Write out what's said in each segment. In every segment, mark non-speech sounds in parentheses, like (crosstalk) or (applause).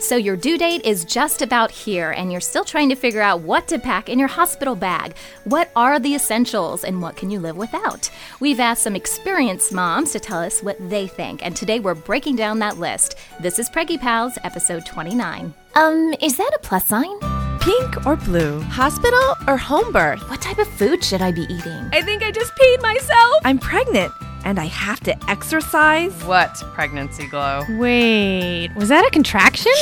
So, your due date is just about here, and you're still trying to figure out what to pack in your hospital bag. What are the essentials, and what can you live without? We've asked some experienced moms to tell us what they think, and today we're breaking down that list. This is Preggy Pals, episode 29. Um, is that a plus sign? Pink or blue? Hospital or home birth? What type of food should I be eating? I think I just peed myself. I'm pregnant and I have to exercise. What pregnancy glow? Wait, was that a contraction?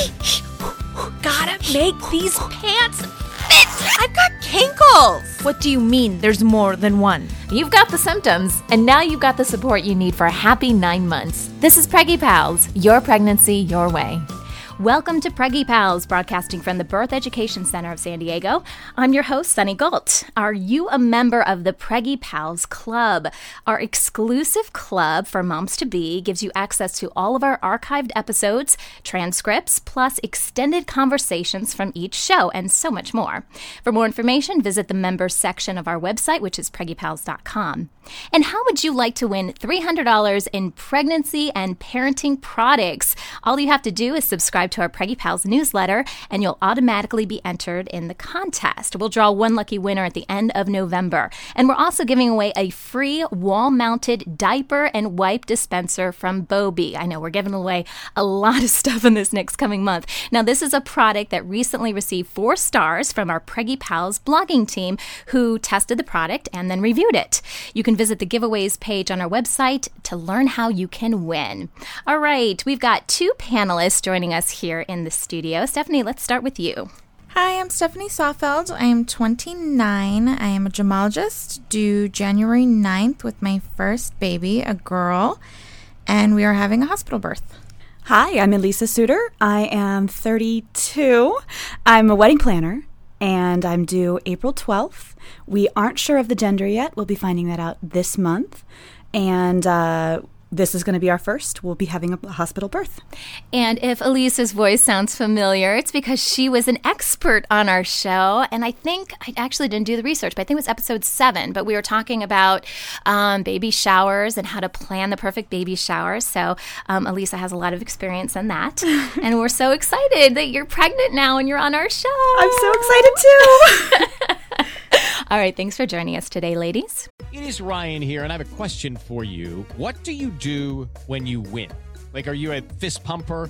Gotta make these pants fit. I've got kinkles. What do you mean there's more than one? You've got the symptoms, and now you've got the support you need for a happy nine months. This is Preggy Pals, your pregnancy, your way. Welcome to Preggy Pals, broadcasting from the Birth Education Center of San Diego. I'm your host, Sunny Gault. Are you a member of the Preggy Pals Club? Our exclusive club for moms to be gives you access to all of our archived episodes, transcripts, plus extended conversations from each show, and so much more. For more information, visit the members section of our website, which is preggypals.com. And how would you like to win $300 in pregnancy and parenting products? All you have to do is subscribe to our Preggy Pals newsletter, and you'll automatically be entered in the contest. We'll draw one lucky winner at the end of November. And we're also giving away a free wall mounted diaper and wipe dispenser from Bobie. I know we're giving away a lot of (laughs) stuff in this next coming month. Now, this is a product that recently received four stars from our Preggy Pals blogging team who tested the product and then reviewed it. You can visit the giveaways page on our website to learn how you can win. All right, we've got two panelists joining us here in the studio. Stephanie, let's start with you. Hi, I'm Stephanie Sawfeld. I am 29. I am a gemologist due January 9th with my first baby, a girl, and we are having a hospital birth. Hi, I'm Elisa Suter. I am 32. I'm a wedding planner and I'm due April 12th. We aren't sure of the gender yet. We'll be finding that out this month. And uh, this is going to be our first. We'll be having a hospital birth. And if Elisa's voice sounds familiar, it's because she was an expert on our show. And I think I actually didn't do the research, but I think it was episode seven. But we were talking about um, baby showers and how to plan the perfect baby shower. So um, Elisa has a lot of experience in that. (laughs) and we're so excited that you're pregnant now and you're on our show. I'm so excited too. (laughs) All right, thanks for joining us today, ladies. It is Ryan here, and I have a question for you. What do you do when you win? Like, are you a fist pumper?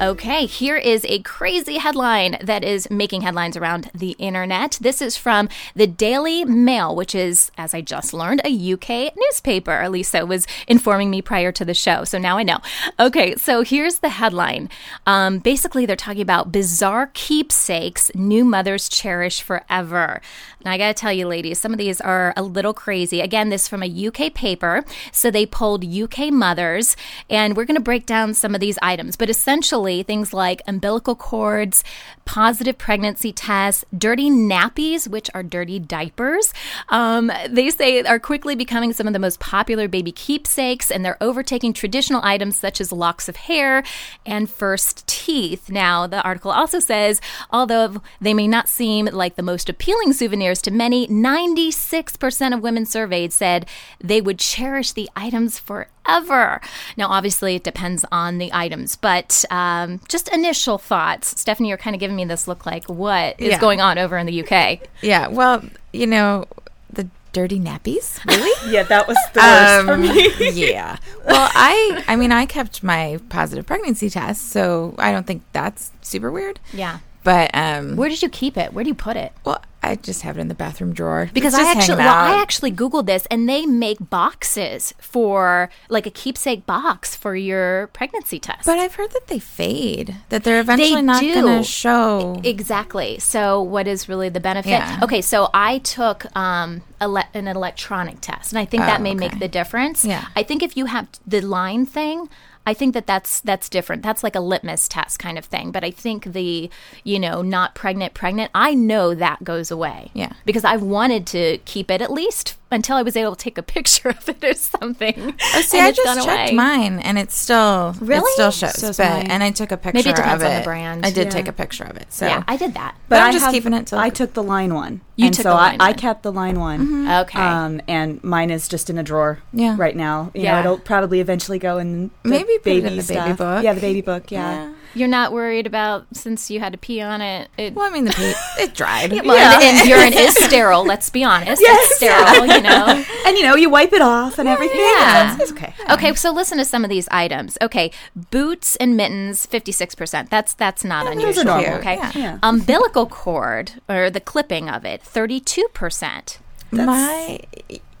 Okay, here is a crazy headline that is making headlines around the internet. This is from the Daily Mail, which is, as I just learned, a UK newspaper. Lisa was informing me prior to the show, so now I know. Okay, so here's the headline. Um, basically, they're talking about bizarre keepsakes new mothers cherish forever. Now, I gotta tell you, ladies, some of these are a little crazy. Again, this from a UK paper. So they polled UK mothers, and we're gonna break down some of these items, but essentially, things like umbilical cords, positive pregnancy tests, dirty nappies, which are dirty diapers, um, they say are quickly becoming some of the most popular baby keepsakes, and they're overtaking traditional items such as locks of hair and first teeth. Now, the article also says, although they may not seem like the most appealing souvenirs to many, 96% of women surveyed said they would cherish the items forever. Now, obviously, it depends on the items, but um, just initial thoughts. Stephanie, you're kind of giving me this look like what is Yeah. going on over in the UK. Yeah, well, you know, the dirty nappies. Really? (laughs) yeah, that was the worst for Um, me. (laughs) yeah. Well, I I mean, I kept my positive pregnancy test, so I don't think that's super weird. Yeah. But um, Where did you keep it? Where do you put it? well, I just have it in the bathroom drawer Because I actually, well, I actually googled this, and they make boxes for like a keepsake box for your pregnancy test. But I've heard that they fade. That they're eventually They not going to show. Exactly. So, what is really the benefit? Yeah. Okay, so I took um, ele- an electronic test, and I think that Oh, may okay. make the difference. Yeah. I think if you have the line thing, I think that that's that's different. That's like a litmus test kind of thing. But I think the you know not pregnant pregnant, I know that goes away. Yeah. Because I've wanted to keep it at least until I was able to take a (laughs) picture of it or something. Oh, see, I it's just checked away. mine, and it's still Really? it still shows. So's but and I took a picture Maybe it depends of on the brand. I did Yeah. take a picture of it. So Yeah, I did that. But I'm I just have- keeping it till I took the line one. You and took so the I, line I one. kept the line one. Okay. Um, and mine is just in a drawer. Yeah. Right now. You Yeah. know, it'll probably eventually go in. The Maybe put it baby in the baby stuff. book. Yeah, the baby book. Yeah. You're not worried about since you had to pee on it. it Well, I mean, the pee, it dried. (laughs) Well, and, and (laughs) urine is sterile. Let's be honest. It's sterile, you know. (laughs) And you know, you wipe it off and everything. yeah. It's, it's okay. Okay, so listen to some of these items. Okay, boots and mittens, fifty-six percent. That's that's not those are unusual. normal. Okay, Yeah. Yeah. umbilical cord or the clipping of it, thirty-two percent. My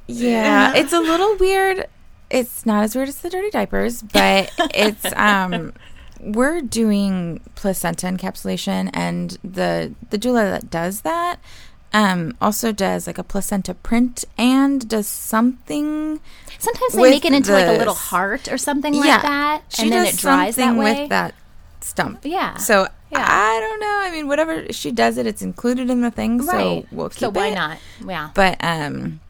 yeah, it's a little weird. It's not as weird as the dirty diapers, but it's um we're doing placenta encapsulation and the the doula that does that um also does like a placenta print and does something Sometimes they make it into like a little heart or something like that, and then it dries that way. with that stump Yeah. so Yeah. I don't know I mean whatever she does it it's included in the thing right. so we'll keep so why it. not? Yeah. But um,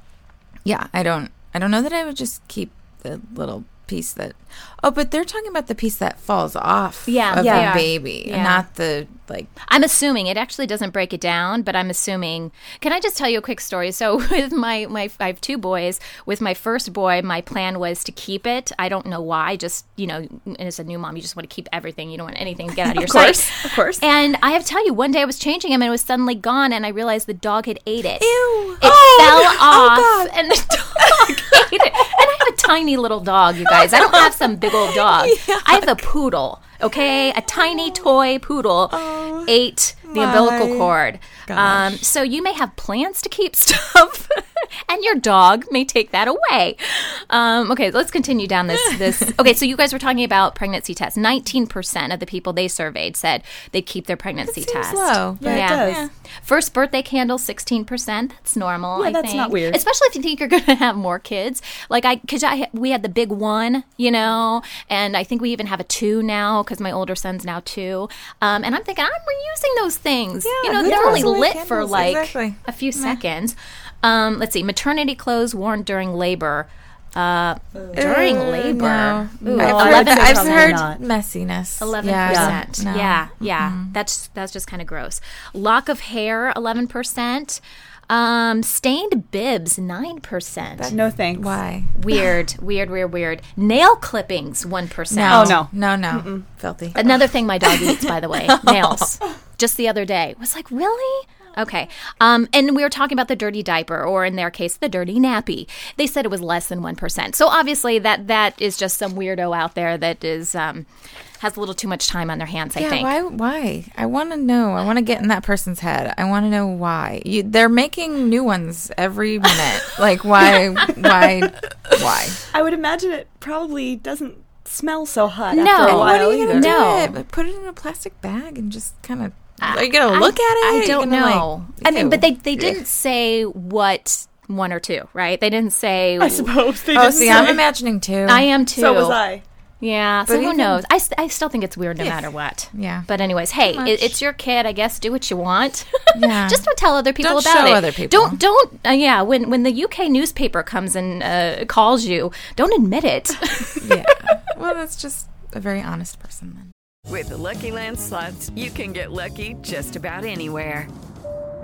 yeah, I don't. I don't know that I would just keep the little piece that. Oh, but they're talking about the piece that falls off. Yeah, of they the baby, Yeah. not the like. I'm assuming it actually doesn't break it down, but I'm assuming. Can I just tell you a quick story? So (laughs) with my my I have two boys. With my first boy, my plan was to keep it. I don't know why. Just you know, as a new mom, you just want to keep everything. You don't want anything to get out of (laughs) your course, sight. of course. And I have to tell you, one day I was changing him and it was suddenly gone, and I realized the dog had ate it. Ew! It Oh, fell no. Oh, off, and the (laughs) dog ate it. And have a tiny little dog, you guys. I don't have some big old (laughs) dog. I have a poodle. Okay, a tiny toy poodle oh. ate the umbilical cord. Um, so you may have plans to keep (laughs) stuff, and your dog may take that away. Um, okay, let's continue down this. This (laughs) okay. So you guys were talking about pregnancy tests. Nineteen percent of the people they surveyed said they'd keep their pregnancy seems test. low, but- Yeah, it does. First birthday candle, sixteen percent. That's normal. Yeah, I that's think. not weird. Especially if you think you're (laughs) going to have more kids. Like I, because I we had the big one, you know, and I think we even have a two now because my older son's now two. Um, and I'm thinking I'm reusing those things. Yeah, you know, they're only lit for like Exactly. a few seconds. Um, let's see, maternity clothes worn during labor. Uh, during Uh, labor, no. Ooh, I've heard, I've heard messiness. Eleven Yeah, percent. no. Yeah, yeah. That's that's just kind of gross. Lock of hair, eleven percent. Um, stained bibs, nine percent. No thanks. Why? Weird, (laughs) weird, weird, weird. Nail clippings, one percent. No, Oh, no. no, no, filthy. Another thing my dog eats, by the way, (laughs) nails. Just the other day, was like, really? Okay. Um, and we were talking about the dirty diaper, or in their case, the dirty nappy. They said it was less than one percent. So obviously, that that is just some weirdo out there that is um, has a little too much time on their hands. I yeah, think. why? Why? I want to know. I want to get in that person's head. I want to know why. You, they're making new ones every minute. (laughs) like why? Why? Why? I would imagine it probably doesn't smell so hot No. after a What while what are you either. gonna No. do? It? Put it in a plastic bag and just kind of. Are you gonna look at it? I don't gonna, like- know. I mean, but they they didn't say what one or two, right? They didn't say. I suppose they Oh, didn't see, I'm imagining two. I am too. So was I. Yeah. So But who even- knows? I, st- I still think it's weird no matter what. Yeah. But anyways, hey, it, it's your kid. I guess do what you want. (laughs) Yeah. Just don't tell other people Don't about show it. other people. Don't don't. Uh, yeah. When when the UK newspaper comes and uh, calls you, don't admit it. (laughs) (laughs) yeah. Well, that's just a very honest person then. With the Lucky Land slots, you can get lucky just about anywhere.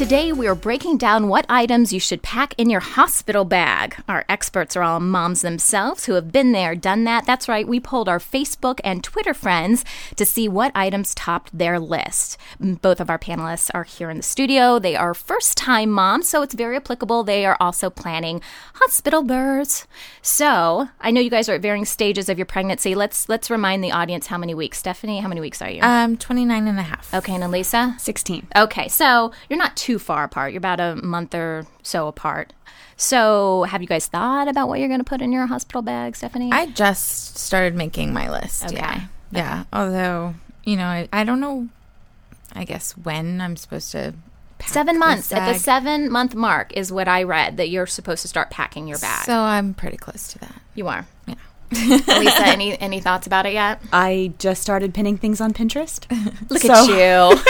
Today, we are breaking down what items you should pack in your hospital bag. Our experts are all moms themselves who have been there, done that. That's right, we polled our Facebook and Twitter friends to see what items topped their list. Both of our panelists are here in the studio. They are first time moms, so it's very applicable. They are also planning hospital births. So, I know you guys are at varying stages of your pregnancy. Let's let's remind the audience how many weeks. Stephanie, how many weeks are you? Um, 29 and a half. Okay, and Elisa? 16. Okay, so you're not too far apart. You're about a month or so apart. So, have you guys thought about what you're going to put in your hospital bag, Stephanie? I just started making my list. Okay. Yeah. Yeah. Although, you know, I, I don't know, I guess, when I'm supposed to. pack seven this months. At the seven month mark is what I read that you're supposed to start packing your bag. So I'm pretty close to that. you are. Yeah. (laughs) lisa any (laughs) any thoughts about it yet? I just started pinning things on Pinterest. (laughs) Look So- at you.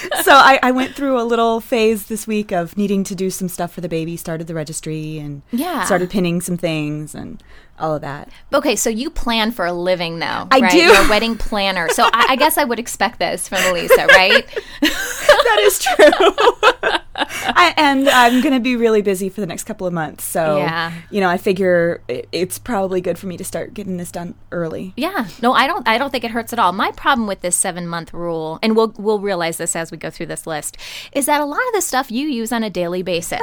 (laughs) so I, I went through a little phase this week of needing to do some stuff for the baby. Started the registry and Yeah. started pinning some things and all of that. okay, so you plan for a living though, I right? do. You're a wedding planner. So I, I guess I would expect this from Elisa, right? (laughs) that is true. (laughs) I, and I'm going to be really busy for the next couple of months. So, Yeah. you know, I figure it, it's probably good for me to start getting this done early. Yeah, no, I don't. I don't think it hurts at all. My problem with this seven month rule, and we'll we'll realize this as we go through this list, is that a lot of the stuff you use on a daily basis.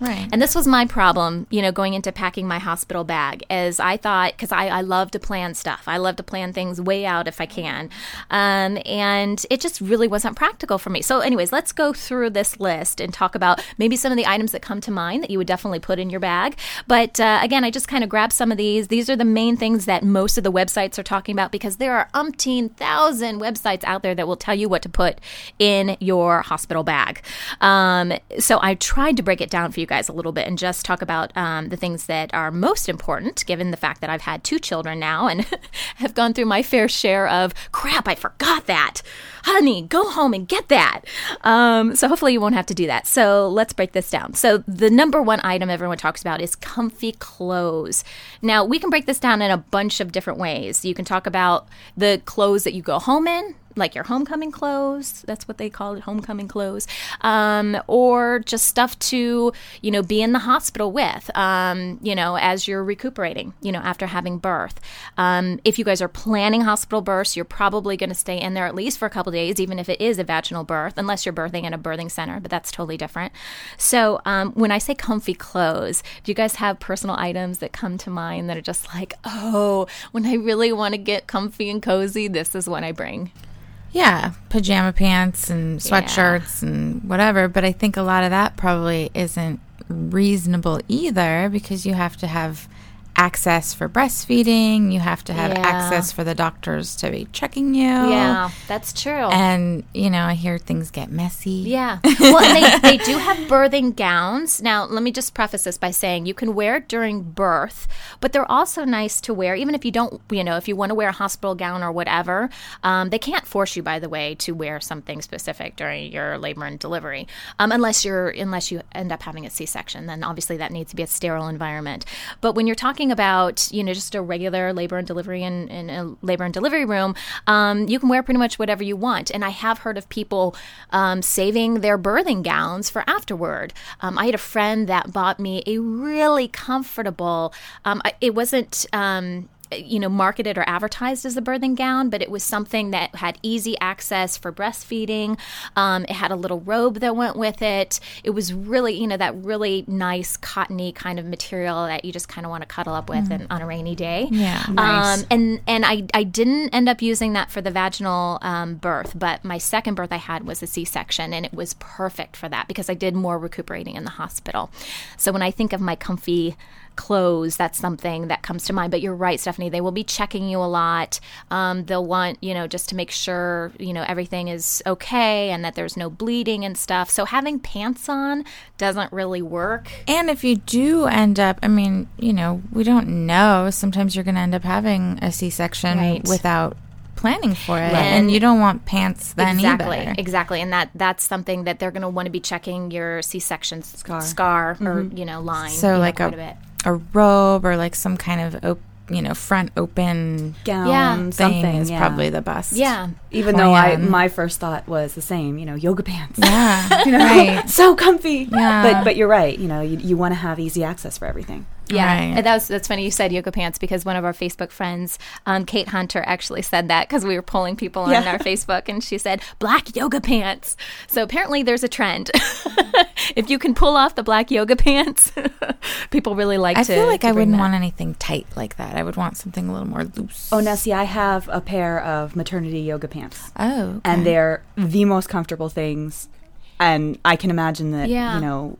Right. And this was my problem, you know, going into packing my hospital bag, as I thought, because I, I love to plan stuff. I love to plan things way out if I can. Um, and it just really wasn't practical for me. So, anyways, let's go through this list and talk about maybe some of the items that come to mind that you would definitely put in your bag. But uh, again, I just kind of grabbed some of these. These are the main things that most of the websites are talking about because there are umpteen thousand websites out there that will tell you what to put in your hospital bag. Um, so I tried to break it down for you guys a little bit and just talk about um, the things that are most important, given the fact that I've had two children now and (laughs) have gone through my fair share of crap. I forgot that, honey. Go home and get that. Um, so hopefully you won't have to do that. So let's break this down. So the number one item everyone talks about is comfy clothes. Now we can break this down in a bunch of different ways. You can talk about the clothes that you go home in like your homecoming clothes. That's what they call it, homecoming clothes, um, or just stuff to you know be in the hospital with, um, you know, as you're recuperating, you know, after having birth. Um, if you guys are planning hospital births, you're probably going to stay in there at least for a couple days, even if it is a vaginal birth, unless you're birthing in a birthing center, but that's totally different. So um, when I say comfy clothes, do you guys have personal items that come to mind that are just like, oh, when I really want to get comfy and cozy, this is what I bring. Yeah, pajama pants and sweatshirts and whatever. But I think a lot of that probably isn't reasonable either because you have to have access for breastfeeding. You have to have Yeah. access for the doctors to be checking you. Yeah, that's true. And, you know, I hear things get messy. Yeah. (laughs) Well, and they, they do have birthing gowns. Now, let me just preface this by saying you can wear it during birth, but they're also nice to wear, even if you don't, you know, if you want to wear a hospital gown or whatever. Um, they can't force you, by the way, to wear something specific during your labor and delivery, um, unless you're unless you end up having a C-section. Then obviously that needs to be a sterile environment. But when you're talking about, you know, just a regular labor and delivery in a labor and delivery room, um, you can wear pretty much whatever you want. And I have heard of people um, saving their birthing gowns for afterward. Um, I had a friend that bought me a really comfortable. Um, it wasn't. You know, marketed or advertised as a birthing gown, but it was something that had easy access for breastfeeding. Um, it had a little robe that went with it. It was really, you know, that really nice cottony kind of material that you just kind of want to cuddle up with and, on a rainy day. Yeah. Um, and and I, I didn't end up using that for the vaginal um, birth, but my second birth I had was a C section, and it was perfect for that because I did more recuperating in the hospital. So when I think of my comfy clothes, that's something that comes to mind. But you're right, Stephanie, they will be checking you a lot. Um, they'll want, you know, just to make sure, you know, everything is okay and that there's no bleeding and stuff. So having pants on doesn't really work. And if you do end up, I mean, you know, we don't know. Sometimes you're going to end up having a C section Right. without planning for it. Right. And you don't want pants then exactly, either. exactly, and that that's something that they're going to want to be checking your C-section scar, scar or you know line. So know, like quite a, bit. A robe or like some kind of op- you know, front open Gown, Yeah. thing something is yeah. probably the best. Yeah. Even though I, my first thought was the same, you know, yoga pants. Yeah. (laughs) you know, Right. (laughs) so comfy. Yeah. But but you're right. You know, you, you want to have easy access for everything. Yeah, Right. and that was that's funny you said yoga pants because one of our Facebook friends, um, Kate Hunter, actually said that because we were polling people on Yeah. our (laughs) Facebook, and she said black yoga pants. So apparently, there's a trend. (laughs) if you can pull off the black yoga pants, (laughs) people really like I to. feel like I wouldn't that. want anything tight like that. I would want something a little more loose. Oh, now see, I have a pair of maternity yoga pants, Oh, okay. and they're the most comfortable things. And I can imagine that Yeah. you know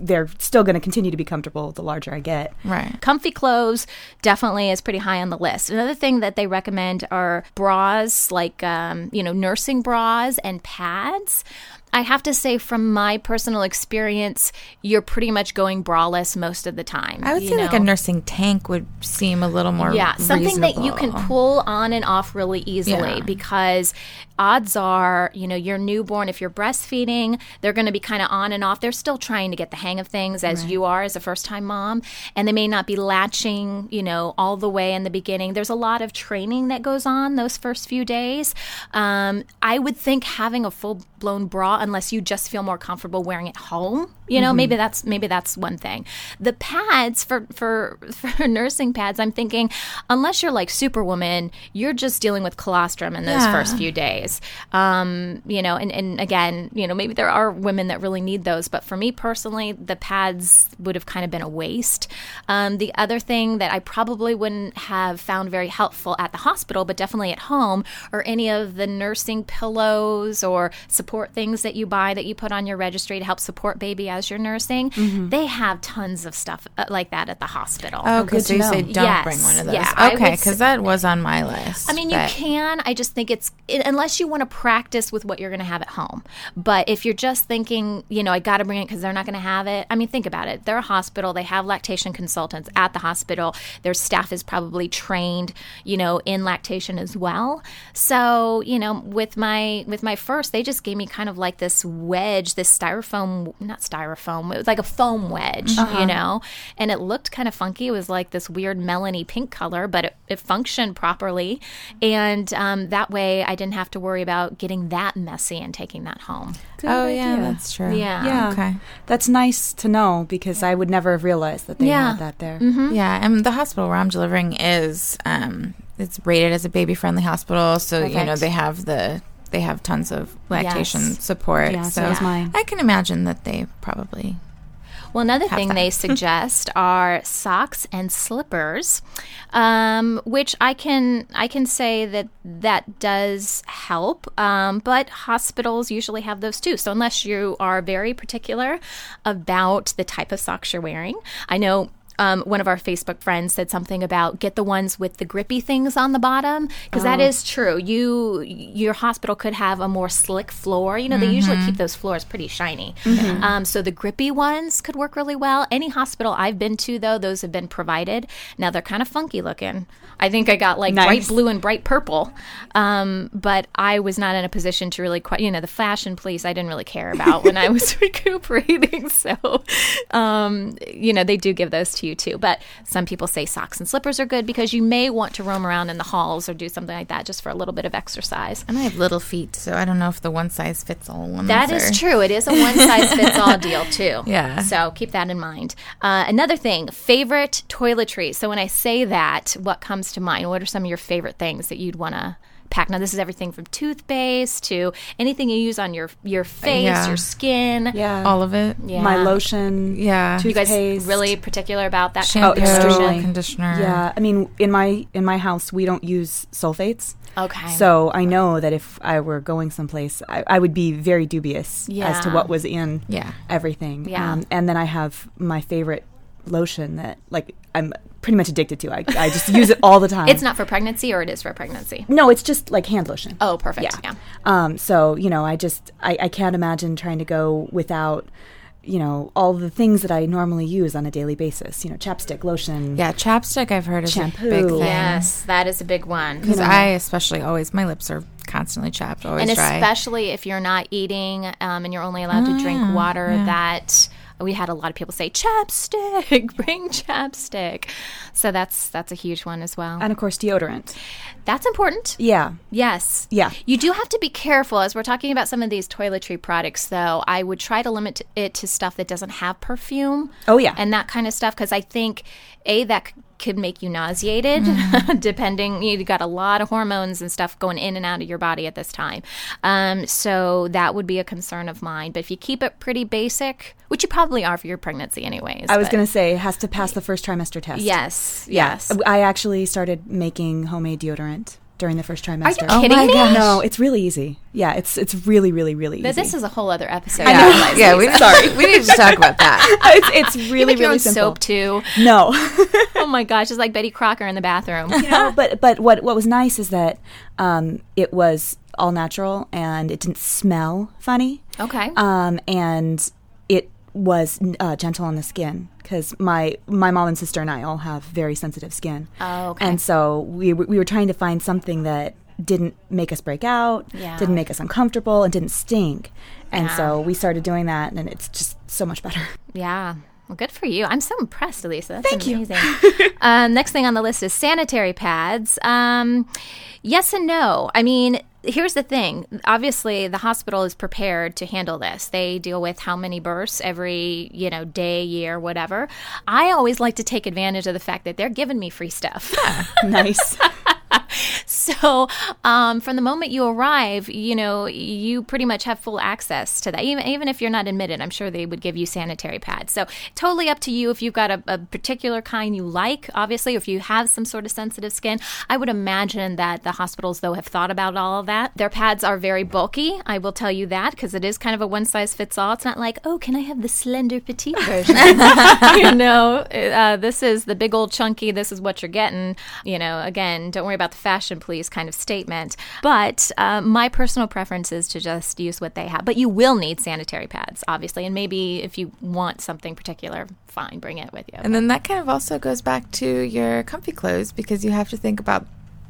they're still going to continue to be comfortable the larger I get. right. Comfy clothes definitely is pretty high on the list. Another thing that they recommend are bras, like um, you know, nursing bras and pads. I have to say, from my personal experience, you're pretty much going braless most of the time. I would say like a nursing tank would seem a little more yeah, something that you can pull on and off really easily Yeah. because odds are, you know, your newborn, if you're breastfeeding, they're going to be kind of on and off. They're still trying to get the hang of things as you are as a first time mom, and they may not be latching, you know, all the way in the beginning. There's a lot of training that goes on those first few days. Um, I would think having a full blown bra, unless you just feel more comfortable wearing it home, you know, maybe that's maybe that's one thing. The pads for for (laughs) for nursing pads, I'm thinking, unless you're like Superwoman, you're just dealing with colostrum in those Yeah. first few days. Um, you know, and, and again, you know, maybe there are women that really need those, but for me personally, the pads would have kind of been a waste. Um, the other thing that I probably wouldn't have found very helpful at the hospital, but definitely at home, are any of the nursing pillows or support things that you buy that you put on your registry to help support baby as you're nursing. They have tons of stuff uh, like that at the hospital. Oh, okay. good So you know. say don't Yes, bring one of those. yeah, okay, because that was on my list. I mean, you can. I just think it's it, unless you want to practice with what you're going to have at home. But if you're just thinking, you know, I got to bring it because they're not going to have it. I mean, think about it. They're a hospital. They have lactation consultants at the hospital. Their staff is probably trained, you know, in lactation as well. So, you know, with my with my first, they just gave me kind of like this wedge, this styrofoam, not styrofoam. It was like a foam wedge, you know, and it looked kind of funky. It was like this weird melony pink color, but it, it functioned properly, and um, that way I didn't have to worry about getting that messy and taking that home. oh yeah, that's true. Yeah. Yeah. Okay. That's nice to know because I would never have realized that they Yeah. had that there. Yeah, and the hospital where I'm delivering is um, it's rated as a baby friendly hospital, so you know they have the they have tons of lactation Yes. support. Yeah, so so does mine. I can imagine that they probably Well, another thing that. they (laughs) suggest are socks and slippers, um, which I can I can say that that does help. Um, but hospitals usually have those too. So unless you are very particular about the type of socks you're wearing, I know. Um, one of our Facebook friends said something about get the ones with the grippy things on the bottom because that is true. You your hospital could have a more slick floor. You know they usually keep those floors pretty shiny, um, so the grippy ones could work really well. Any hospital I've been to though, those have been provided. Now they're kind of funky looking. I think I got like bright blue and bright purple, um, but I was not in a position to really quite you know the fashion police I didn't really care about when I was (laughs) recuperating. So um, you know they do give those to you too. But some people say socks and slippers are good because you may want to roam around in the halls or do something like that just for a little bit of exercise. and I have little feet, so I don't know if the one size fits all ones. That are- is true. It is a one size fits all (laughs) deal too. Yeah. So keep that in mind. Uh, another thing, favorite toiletries. So when I say that, what comes to mind? What are some of your favorite things that you'd want to pack? Now this is everything from toothpaste to anything you use on your your face, Yeah. your skin. Yeah. all of it. Yeah. My lotion. Yeah. You guys really particular about that kind Shampoo, of extremely. conditioner. Yeah, I mean, in my in my house, we don't use sulfates. Okay. So I know that if I were going someplace, I, I would be very dubious as to what was in Yeah. everything. Um, Yeah. and then I have my favorite lotion that, like, I'm pretty much addicted to. I, I just use it all the (laughs) time. it's not for pregnancy or it is for pregnancy. No, it's just like hand lotion. Oh, perfect. Yeah. Um, so you know, I just I, I can't imagine trying to go without you know all the things that I normally use on a daily basis. You know, chapstick, lotion. Yeah, chapstick I've heard is Shampoo. a big thing. Yes, that is a big one. Because I especially always my lips are constantly chapped, always and dry. especially if you're not eating um, and you're only allowed to drink Ah, water yeah. that we had a lot of people say chapstick, (laughs) bring chapstick. So that's that's a huge one as well. And of course, deodorant. That's important. Yeah. Yes. Yeah. You do have to be careful as we're talking about some of these toiletry products, though. I would try to limit it to stuff that doesn't have perfume. Oh, yeah. And that kind of stuff because I think, A, that could make you nauseated, Mm-hmm. (laughs) depending. You've got a lot of hormones and stuff going in and out of your body at this time. Um, so that would be a concern of mine. But if you keep it pretty basic, which you probably are for your pregnancy, anyways. I was going to say it has to pass the first trimester test. Yes. Yeah. Yes. I actually started making homemade deodorant during the first trimester. Are you kidding me? No, it's really easy. Yeah, it's it's really really really easy. But this is a whole other episode. Yeah, I yeah. We sorry. (laughs) We need to talk about that. (laughs) it's it's really you make your really own simple. soap too. No. (laughs) oh my gosh, it's like Betty Crocker in the bathroom. you know, but but what what was nice is that um, it was all natural and it didn't smell funny. Okay. Um, and it was uh, gentle on the skin because my my mom and sister and I all have very sensitive skin. Oh, okay. And so we were- we were trying to find something that didn't make us break out, Yeah. didn't make us uncomfortable, and didn't stink. And Yeah. so we started doing that, and it's just so much better. (laughs) Yeah. Well, good for you. I'm so impressed, Elisa. That's Thank you. um, (laughs) next thing on the list is sanitary pads. Um, yes and no. I mean, here's the thing. Obviously, the hospital is prepared to handle this. They deal with how many births every, you know, day, year, whatever. I always like to take advantage of the fact that they're giving me free stuff. nice. (laughs) (laughs) So, um, from the moment you arrive, you know, you pretty much have full access to that. Even, even if you're not admitted, I'm sure they would give you sanitary pads. So, totally up to you if you've got a, a particular kind you like, obviously, or if you have some sort of sensitive skin. I would imagine that the hospitals, though, have thought about all of that. Their pads are very bulky. I will tell you that because it is kind of a one size fits all. It's not like, oh, can I have the slender petite version? (laughs) (laughs) you know, uh, this is the big old chunky. This is what you're getting. You know, again, don't worry about the fashion police kind of statement. But uh, my personal preference is to just use what they have. But you will need sanitary pads, obviously. And maybe if you want something particular, fine, bring it with you. And then that kind of also goes back to your comfy clothes because you have to think about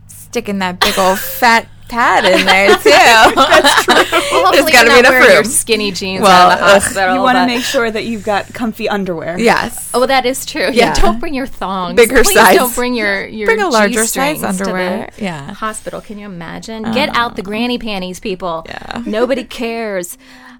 sticking that big old fat pad in there too. (laughs) That's true. (laughs) Well, hopefully There's got to be not enough wearing your skinny jeans Well, out of the hospital. you want to make sure that you've got comfy underwear. Yes. Oh, that is true. Yeah, Yeah. don't bring your thongs. Bigger Please size. don't bring your your Bring a larger G-strings size underwear. Yeah. hospital. Can you imagine? Get out the uh-huh. granny panties, people. Yeah. Nobody cares.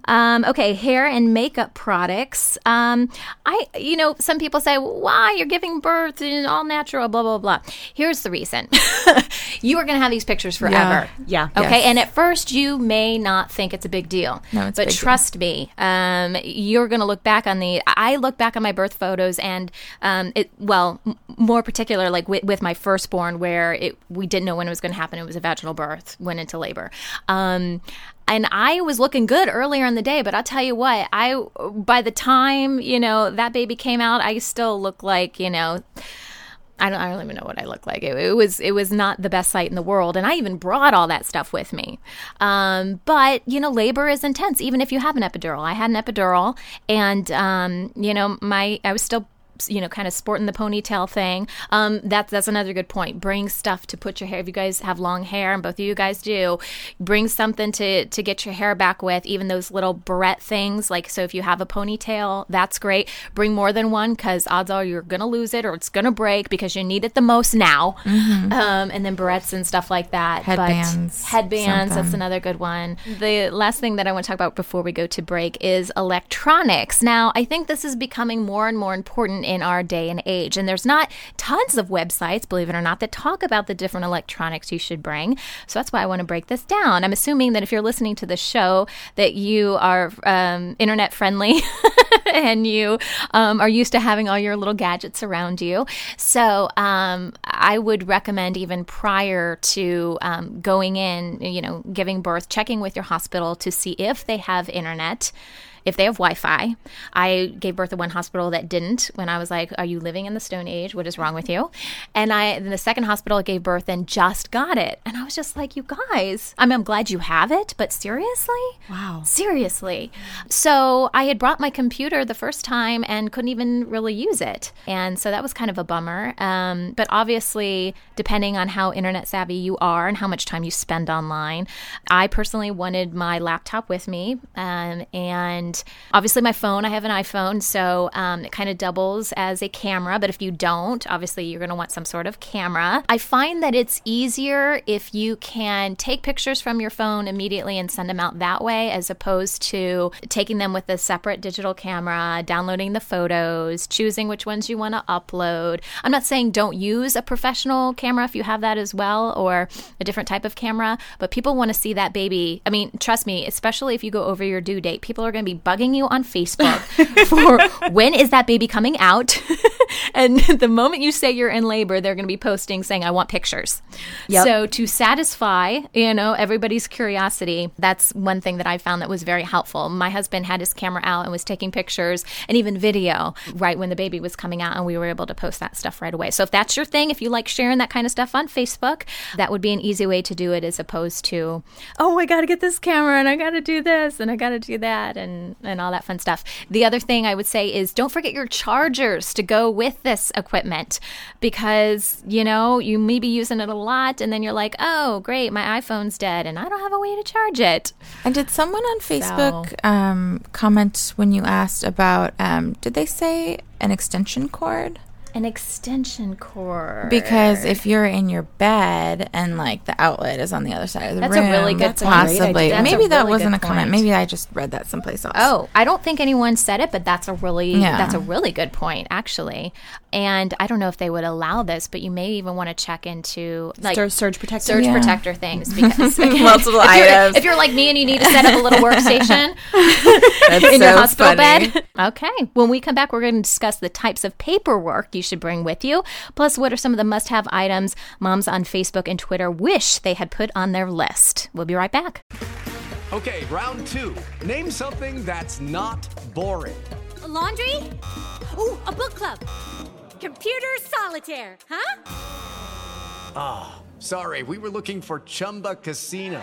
Um, okay, hair and makeup products. Um, I, you know, some people say, "Why you're giving birth and all natural?" Blah blah blah. Here's the reason: (laughs) you are going to have these pictures forever. Yeah. Okay, Yes. and at first you may not think it's a big deal. No, but big deal. trust me, um, you're going to look back on the. I look back on my birth photos, and um, it well, m- more particular, like with, with my firstborn, where it we didn't know when it was going to happen. It was a vaginal birth, went into labor. And I was looking good earlier in the day, but I'll tell you what, I by the time you know that baby came out, I still look like you know I don't, I don't even know what I look like. It, it was it was not the best sight in the world, and I even brought all that stuff with me. Um, but you know, labor is intense, even if you have an epidural. I had an epidural, and um, you know, my I was still you know kind of sporting the ponytail thing. Um that's that's another good point. Bring stuff to put your hair if you guys have long hair and both of you guys do bring something to to get your hair back with even those little barrette things like so if you have a ponytail that's great. Bring more than one because odds are you're gonna lose it or it's gonna break because you need it the most now. Um and then barrettes and stuff like that But- Headbands, headbands that's another good one. The last thing that i want to talk about before we go to break is electronics. Now i think this is becoming more and more important in our day and age and there's not tons of websites believe it or not that talk about the different electronics you should bring so that's why i want to break this down i'm assuming that if you're listening to the show that you are um, internet friendly (laughs) and you um, are used to having all your little gadgets around you. So um, I would recommend even prior to um, going in, you know, giving birth, checking with your hospital to see if they have internet. If they have Wi Fi, I gave birth at one hospital that didn't when I was like, Are you living in the Stone Age? What is wrong with you? And I, in the second hospital, I gave birth and just got it. And I was just like, You guys, I mean, I'm glad you have it, but seriously? Wow. Seriously. So I had brought my computer the first time and couldn't even really use it. And so that was kind of a bummer. Um, but obviously, depending on how internet savvy you are and how much time you spend online, I personally wanted my laptop with me. Um, and And obviously, my phone, I have an iPhone, so um, it kind of doubles as a camera. But if you don't, obviously, you're going to want some sort of camera. I find that it's easier if you can take pictures from your phone immediately and send them out that way, as opposed to taking them with a separate digital camera, downloading the photos, choosing which ones you want to upload. I'm not saying don't use a professional camera if you have that as well, or a different type of camera, but people want to see that baby. I mean, trust me, especially if you go over your due date, people are going to be bugging you on Facebook for (laughs) when is that baby coming out? (laughs) and the moment you say you're in labor, they're going to be posting saying, I want pictures. Yep. So to satisfy, you know, everybody's curiosity, that's one thing that I found that was very helpful. My husband had his camera out and was taking pictures and even video right when the baby was coming out, and we were able to post that stuff right away. So if that's your thing, if you like sharing that kind of stuff on Facebook, that would be an easy way to do it as opposed to, oh, I got to get this camera and I got to do this and I got to do that and, and all that fun stuff. The other thing I would say is don't forget your chargers to go with this equipment because, you know, you may be using it a lot and then you're like, oh, great, my iPhone's dead and I don't have a way to charge it. And did someone on Facebook um, comment when you asked about? Um, did they say an extension cord? An extension cord. Because if you're in your bed and like the outlet is on the other side of the That's a room, really good that's point. possibly. That's a Maybe that really wasn't a comment. point. Maybe I just read that someplace else. Oh, I don't think anyone said it, but that's a really Yeah. that's a really good point actually. And I don't know if they would allow this, but you may even want to check into like Sur- surge protector? surge Yeah. protector things because (laughs) again, Multiple if you're- items. If you're like me and you need to set up a little (laughs) workstation (laughs) That's in your hospital funny. bed. Okay. When we come back, we're going to discuss the types of paperwork you should bring with you, plus what are some of the must-have items moms on Facebook and Twitter wish they had put on their list. We'll be right back. Okay, round two. Name something that's not boring. A laundry? Ooh, a book club. Computer solitaire, huh? Ah, sorry, we were looking for Chumba Casino.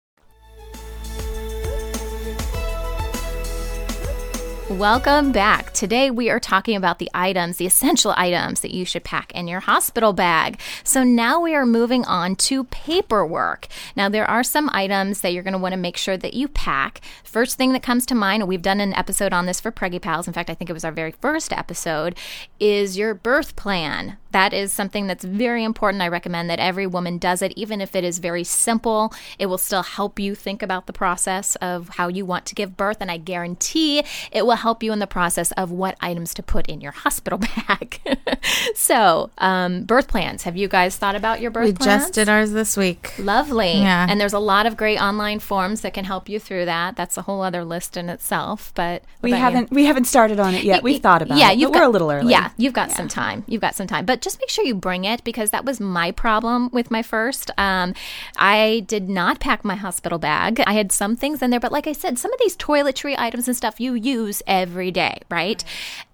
Welcome back. Today we are talking about the items, the essential items that you should pack in your hospital bag. So now we are moving on to paperwork. Now there are some items that you're going to want to make sure that you pack. First thing that comes to mind, we've done an episode on this for Preggy Pals. In fact, I think it was our very first episode, is your birth plan. That is something that's very important. I recommend that every woman does it, even if it is very simple. It will still help you think about the process of how you want to give birth, and I guarantee it will help you in the process of what items to put in your hospital (laughs) bag. (laughs) so, um, birth plans. Have you guys thought about your birth We plans? just did ours this week. Lovely. Yeah. And there's a lot of great online forms that can help you through that. That's a whole other list in itself. But We haven't we haven't started on it yet. We've thought about yeah, it. you've but got, we're a little early. Yeah, you've got some time. You've got some time, but just make sure you bring it because that was my problem with my first. Um, I did not pack my hospital bag. I had some things in there, but like I said, some of these toiletry items and stuff you use every day, right?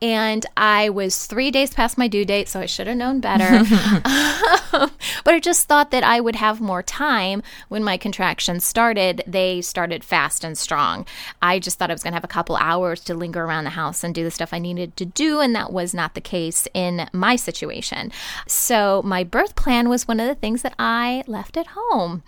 And I was three days past my due date, so I should have known better. (laughs) but I just thought that I would have more time when my contractions started. They started fast and strong. I just thought I was going to have a couple hours to linger around the house and do the stuff I needed to do, and that was not the case in my situation. So, my birth plan was one of the things that I left at home,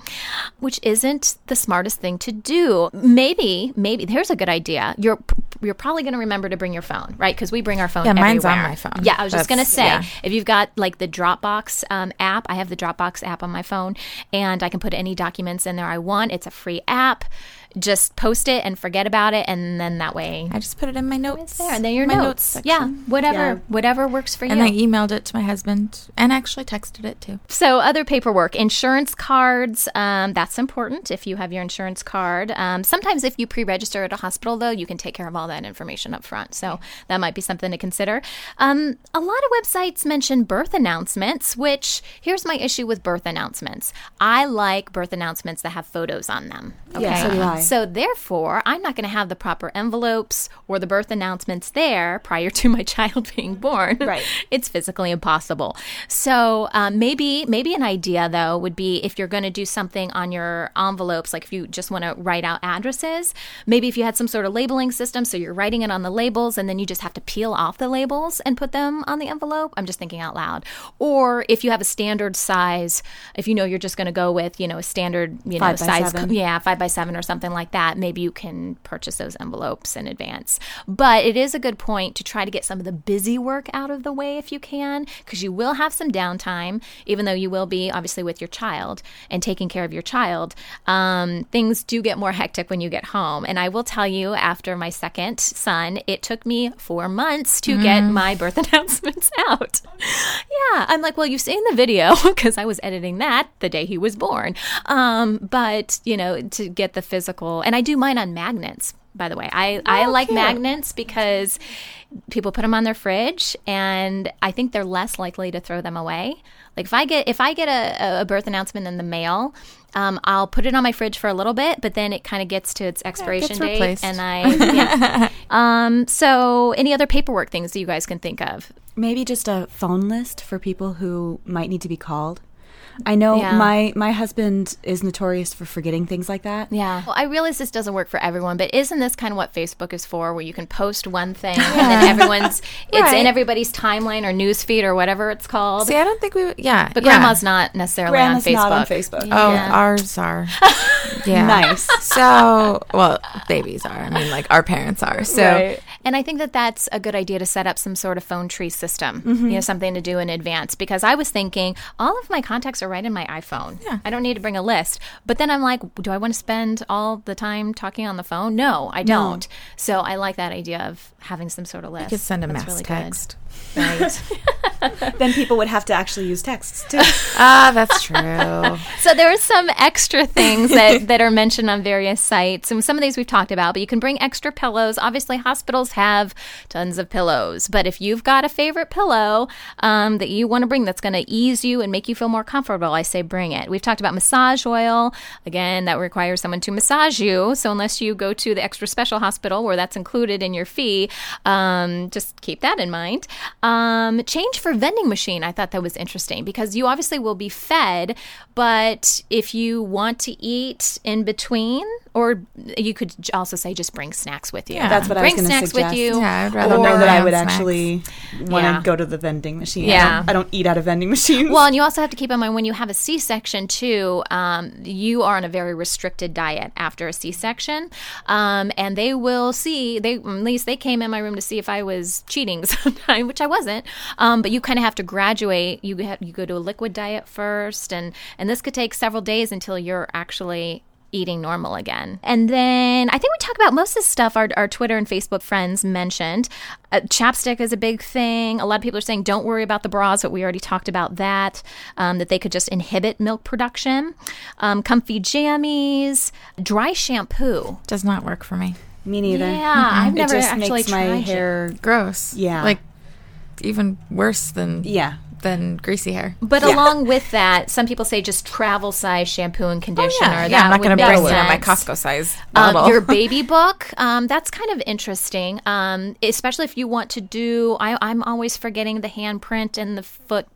which isn't the smartest thing to do. Maybe, maybe here's a good idea. You're you're probably going to remember to bring your phone, right? Because we bring our phone. Yeah, mine's on my phone. Yeah, I was just going to say yeah. if you've got like the Dropbox um, app, I have the Dropbox app on my phone, and I can put any documents in there I want. It's a free app. Just post it and forget about it, and then that way I just put it in my notes. there, and then your my notes. section. yeah, whatever, Yeah. whatever works for you. And I emailed it to my husband and actually texted it too. So, other paperwork, insurance cards, um, that's important if you have your insurance card. Um, sometimes, if you pre register at a hospital, though, you can take care of all that information up front. So, that might be something to consider. Um, a lot of websites mention birth announcements, which here's my issue with birth announcements I like birth announcements that have photos on them. Okay. Yeah, so do I. Why? So therefore, I'm not going to have the proper envelopes or the birth announcements there prior to my (laughs) child being born. Right. (laughs) it's physically impossible. So um, maybe maybe an idea though would be if you're going to do something on your envelopes, like if you just want to write out addresses, maybe if you had some sort of labeling system, so you're writing it on the labels and then you just have to peel off the labels and put them on the envelope. I'm just thinking out loud. Or if you have a standard size, if you know you're just going to go with you know a standard you know size, seven. yeah, five by seven or something like that, maybe you can purchase those envelopes in advance. But it is a good point to try to get some of the busy work out of the way if you can, because you will have some downtime, even though you will be obviously with your child and taking care of your child. Um, things do get more hectic when you get home. And I will tell you, after my second son, it took me four months to get Mm. my birth (laughs) announcements out. Yeah, I'm like, well, you've seen the video (laughs) because I was editing that the day he was born. Um, but you know, to get the physical, and I do mine on magnets. By the way, I I Oh, like cute. magnets because people put them on their fridge, and I think they're less likely to throw them away. Like if I get if I get a, a birth announcement in the mail. Um, I'll put it on my fridge for a little bit, but then it kind of gets to its expiration date, replaced. and I. (laughs) Yeah. um, so, any other paperwork things that you guys can think of? Maybe just a phone list for people who might need to be called. I know Yeah. my my husband is notorious for forgetting things like that. Yeah. Well, I realize this doesn't work for everyone, but isn't this kind of what Facebook is for, where you can post one thing and then everyone's, (laughs) it's Right. in everybody's timeline or newsfeed or whatever it's called. See, I don't think we. Yeah, but yeah. grandma's not necessarily Grandma's on Facebook. not on Facebook. Oh, ours are. (laughs) Yeah. Nice. So, well, babies are. I mean, like our parents are. So, Right. And I think that that's a good idea to set up some sort of phone tree system, Mm-hmm. you know, something to do in advance. Because I was thinking, all of my contacts are right in my iPhone. Yeah. I don't need to bring a list. But then I'm like, do I want to spend all the time talking on the phone? No, I don't. So I like that idea of having some sort of list. you could send a That's mass really good. text. Right. (laughs) (laughs) then people would have to actually use texts too. Ah, that's true. (laughs) So there are some extra things that, that are mentioned on various sites, and some of these we've talked about. But you can bring extra pillows. Obviously, hospitals have tons of pillows, but if you've got a favorite pillow um, that you want to bring that's going to ease you and make you feel more comfortable, I say bring it. We've talked about massage oil. Again, that requires someone to massage you. So unless you go to the extra special hospital where that's included in your fee, um, just keep that in mind. Um, change for vending machine. I thought that was interesting because you obviously will be fed, but if you want to eat in between, or you could also say just bring snacks with you. Yeah. That's what I bring was going to snacks suggest. with you. Yeah, I'd rather don't know that I would snacks. actually want to Yeah. go to the vending machine. I Yeah. don't, I don't eat out of vending (laughs) machines. Well, and you also have to keep in mind when you have a C-section too, um, you are on a very restricted diet after a C-section, um, and they will see. They at least they came in my room to see if I was cheating (laughs) sometime, which I wasn't. Um, but you kind of have to graduate. You you go to a liquid diet first, and and this could take several days until you're actually eating normal again. And then I think we talk about most of this stuff our, our Twitter and Facebook friends mentioned. Uh, chapstick is a big thing. A lot of people are saying don't worry about the bras, but we already talked about that, um, that they could just inhibit milk production. Um, comfy jammies, dry shampoo. Does not work for me. Me neither. Yeah, I've It never just actually makes my tried it. hair. Gross. Yeah. Like even worse than Yeah. than greasy hair. But along with that, some people say just travel size shampoo and conditioner. yeah, That I'm not would going to make bring you my sense. Costco size Um, your (laughs) baby book, um, that's kind of interesting, um, especially if you want to do. I, I'm always forgetting the handprint and the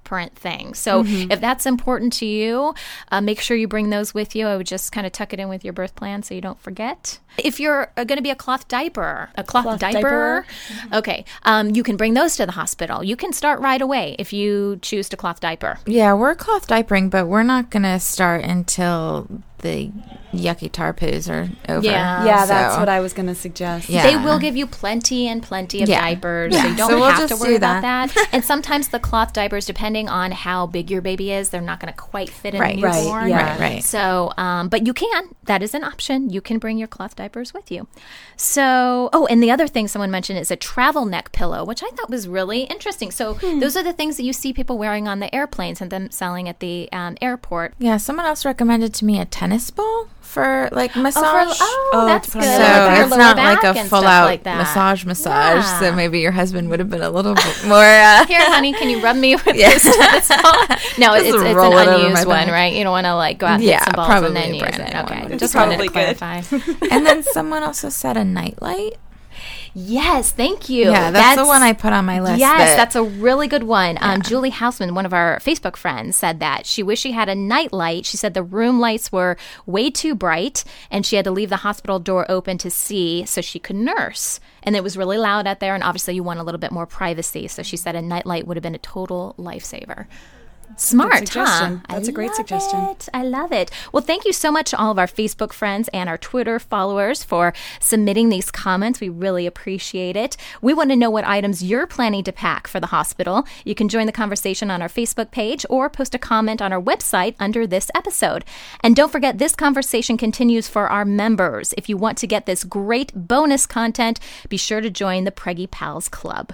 footprint thing. So Mm-hmm. if that's important to you, uh, make sure you bring those with you. I would just kind of tuck it in with your birth plan so you don't forget. If you're uh, going to be a cloth diaper, a cloth, Cloth diaper, diaper. okay, um, you can bring those to the hospital. You can start right away if you choose to cloth diaper. Yeah, we're cloth diapering, but we're not going to start until the yucky tar poos are over. Yeah. Yeah, that's what I was going to suggest. Yeah. They will give you plenty and plenty of Yeah. diapers, so you don't So we'll have to worry do about that. that. (laughs) and sometimes the cloth diapers, depending on how big your baby is, they're not going to quite fit in Right. a Right, yeah. Right, right. So, um, but you can. That is an option. You can bring your cloth diapers with you. So, oh, and the other thing someone mentioned is a travel neck pillow, which I thought was really interesting. So, Hmm. those are the things that you see people wearing on the airplanes and them selling at the um, airport. Yeah, someone else recommended to me a tennis tennis ball for like massage. oh, that's good. For your it's not like a and full out like that. massage massage. So maybe your husband would have been a little bit (laughs) more. Uh, Here, honey, can you rub me (laughs) with Yeah. this tennis ball? No, Just it's, it's an it over my unused one, right? You don't want to like go out and Yeah, get some balls probably and then use brand it. new Okay, just wanted to probably good. clarify. (laughs) and then someone also said a nightlight. Yes, thank you. Yeah, that's, the one I put on my list. Yes, that- that's a really good one. Um, Julie Hausman, one of our Facebook friends, said that she wished she had a night light. She said the room lights were way too bright, and she had to leave the hospital door open to see so she could nurse. And it was really loud out there, and obviously you want a little bit more privacy. So she said a night light would have been a total lifesaver. Smart, huh? That's a a great suggestion. It. I love it. Well, thank you so much to all of our Facebook friends and our Twitter followers for submitting these comments. We really appreciate it. We want to know what items you're planning to pack for the hospital. You can join the conversation on our Facebook page or post a comment on our website under this episode. And don't forget, this conversation continues for our members. If you want to get this great bonus content, be sure to join the Preggy Pals Club.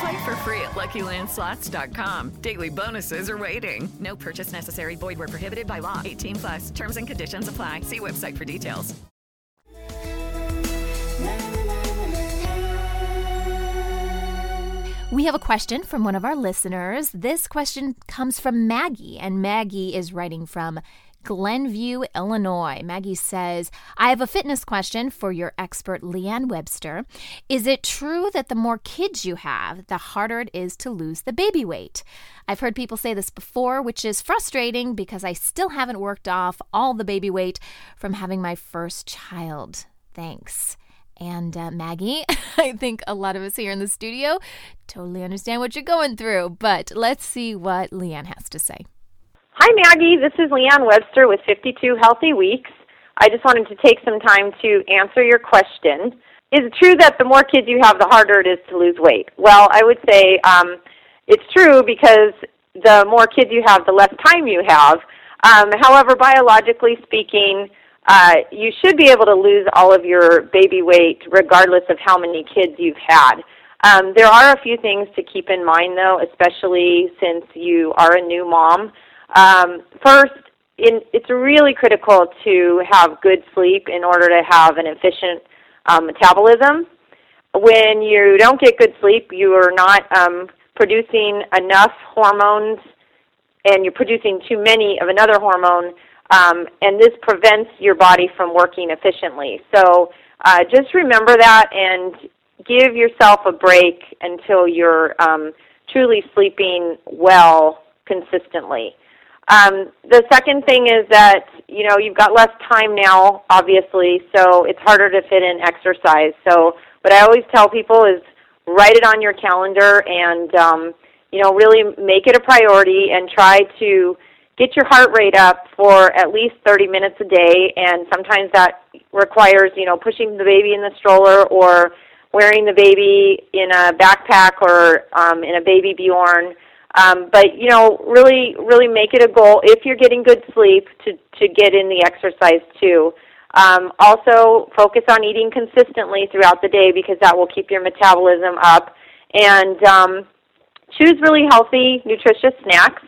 Play for free at LuckyLandSlots.com. Daily bonuses are waiting. No purchase necessary. Void where prohibited by law. 18 plus. Terms and conditions apply. See website for details. We have a question from one of our listeners. This question comes from Maggie, and Maggie is writing from Glenview, Illinois. Maggie says, I have a fitness question for your expert, Leanne Webster. Is it true that the more kids you have, the harder it is to lose the baby weight? I've heard people say this before, which is frustrating because I still haven't worked off all the baby weight from having my first child. Thanks. And uh, Maggie, (laughs) I think a lot of us here in the studio totally understand what you're going through, but let's see what Leanne has to say. Hi, Maggie. This is Leanne Webster with 52 Healthy Weeks. I just wanted to take some time to answer your question. Is it true that the more kids you have, the harder it is to lose weight? Well, I would say um, it's true because the more kids you have, the less time you have. Um, however, biologically speaking, uh, you should be able to lose all of your baby weight regardless of how many kids you've had. Um, there are a few things to keep in mind, though, especially since you are a new mom. Um, first, in, it's really critical to have good sleep in order to have an efficient um, metabolism. When you don't get good sleep, you are not um, producing enough hormones, and you're producing too many of another hormone, um, and this prevents your body from working efficiently. So uh, just remember that and give yourself a break until you're um, truly sleeping well consistently. Um, the second thing is that you know you've got less time now, obviously, so it's harder to fit in exercise. So, what I always tell people is write it on your calendar and um, you know really make it a priority and try to get your heart rate up for at least 30 minutes a day. And sometimes that requires you know pushing the baby in the stroller or wearing the baby in a backpack or um, in a baby Bjorn. Um, but you know, really, really make it a goal if you're getting good sleep to to get in the exercise too. Um, also, focus on eating consistently throughout the day because that will keep your metabolism up. And um, choose really healthy, nutritious snacks.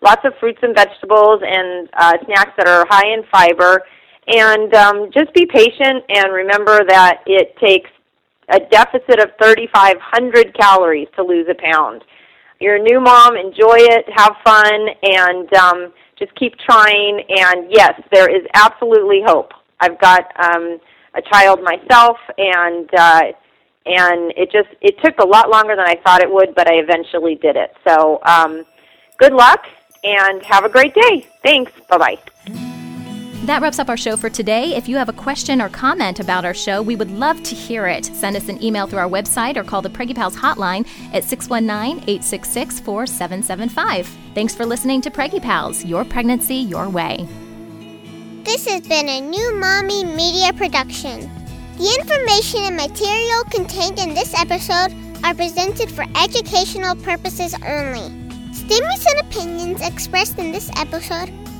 Lots of fruits and vegetables, and uh, snacks that are high in fiber. And um, just be patient and remember that it takes a deficit of 3,500 calories to lose a pound. You're a new mom, enjoy it, have fun, and um, just keep trying. And yes, there is absolutely hope. I've got um, a child myself, and uh, and it just it took a lot longer than I thought it would, but I eventually did it. So um, good luck, and have a great day. Thanks. Bye bye. That wraps up our show for today. If you have a question or comment about our show, we would love to hear it. Send us an email through our website or call the Preggy Pals hotline at 619 866 4775. Thanks for listening to Preggy Pals, your pregnancy your way. This has been a new Mommy Media production. The information and material contained in this episode are presented for educational purposes only. Statements and opinions expressed in this episode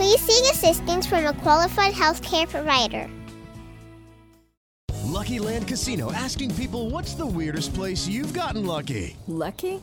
please seek assistance from a qualified healthcare provider. Lucky Land Casino asking people what's the weirdest place you've gotten lucky? Lucky?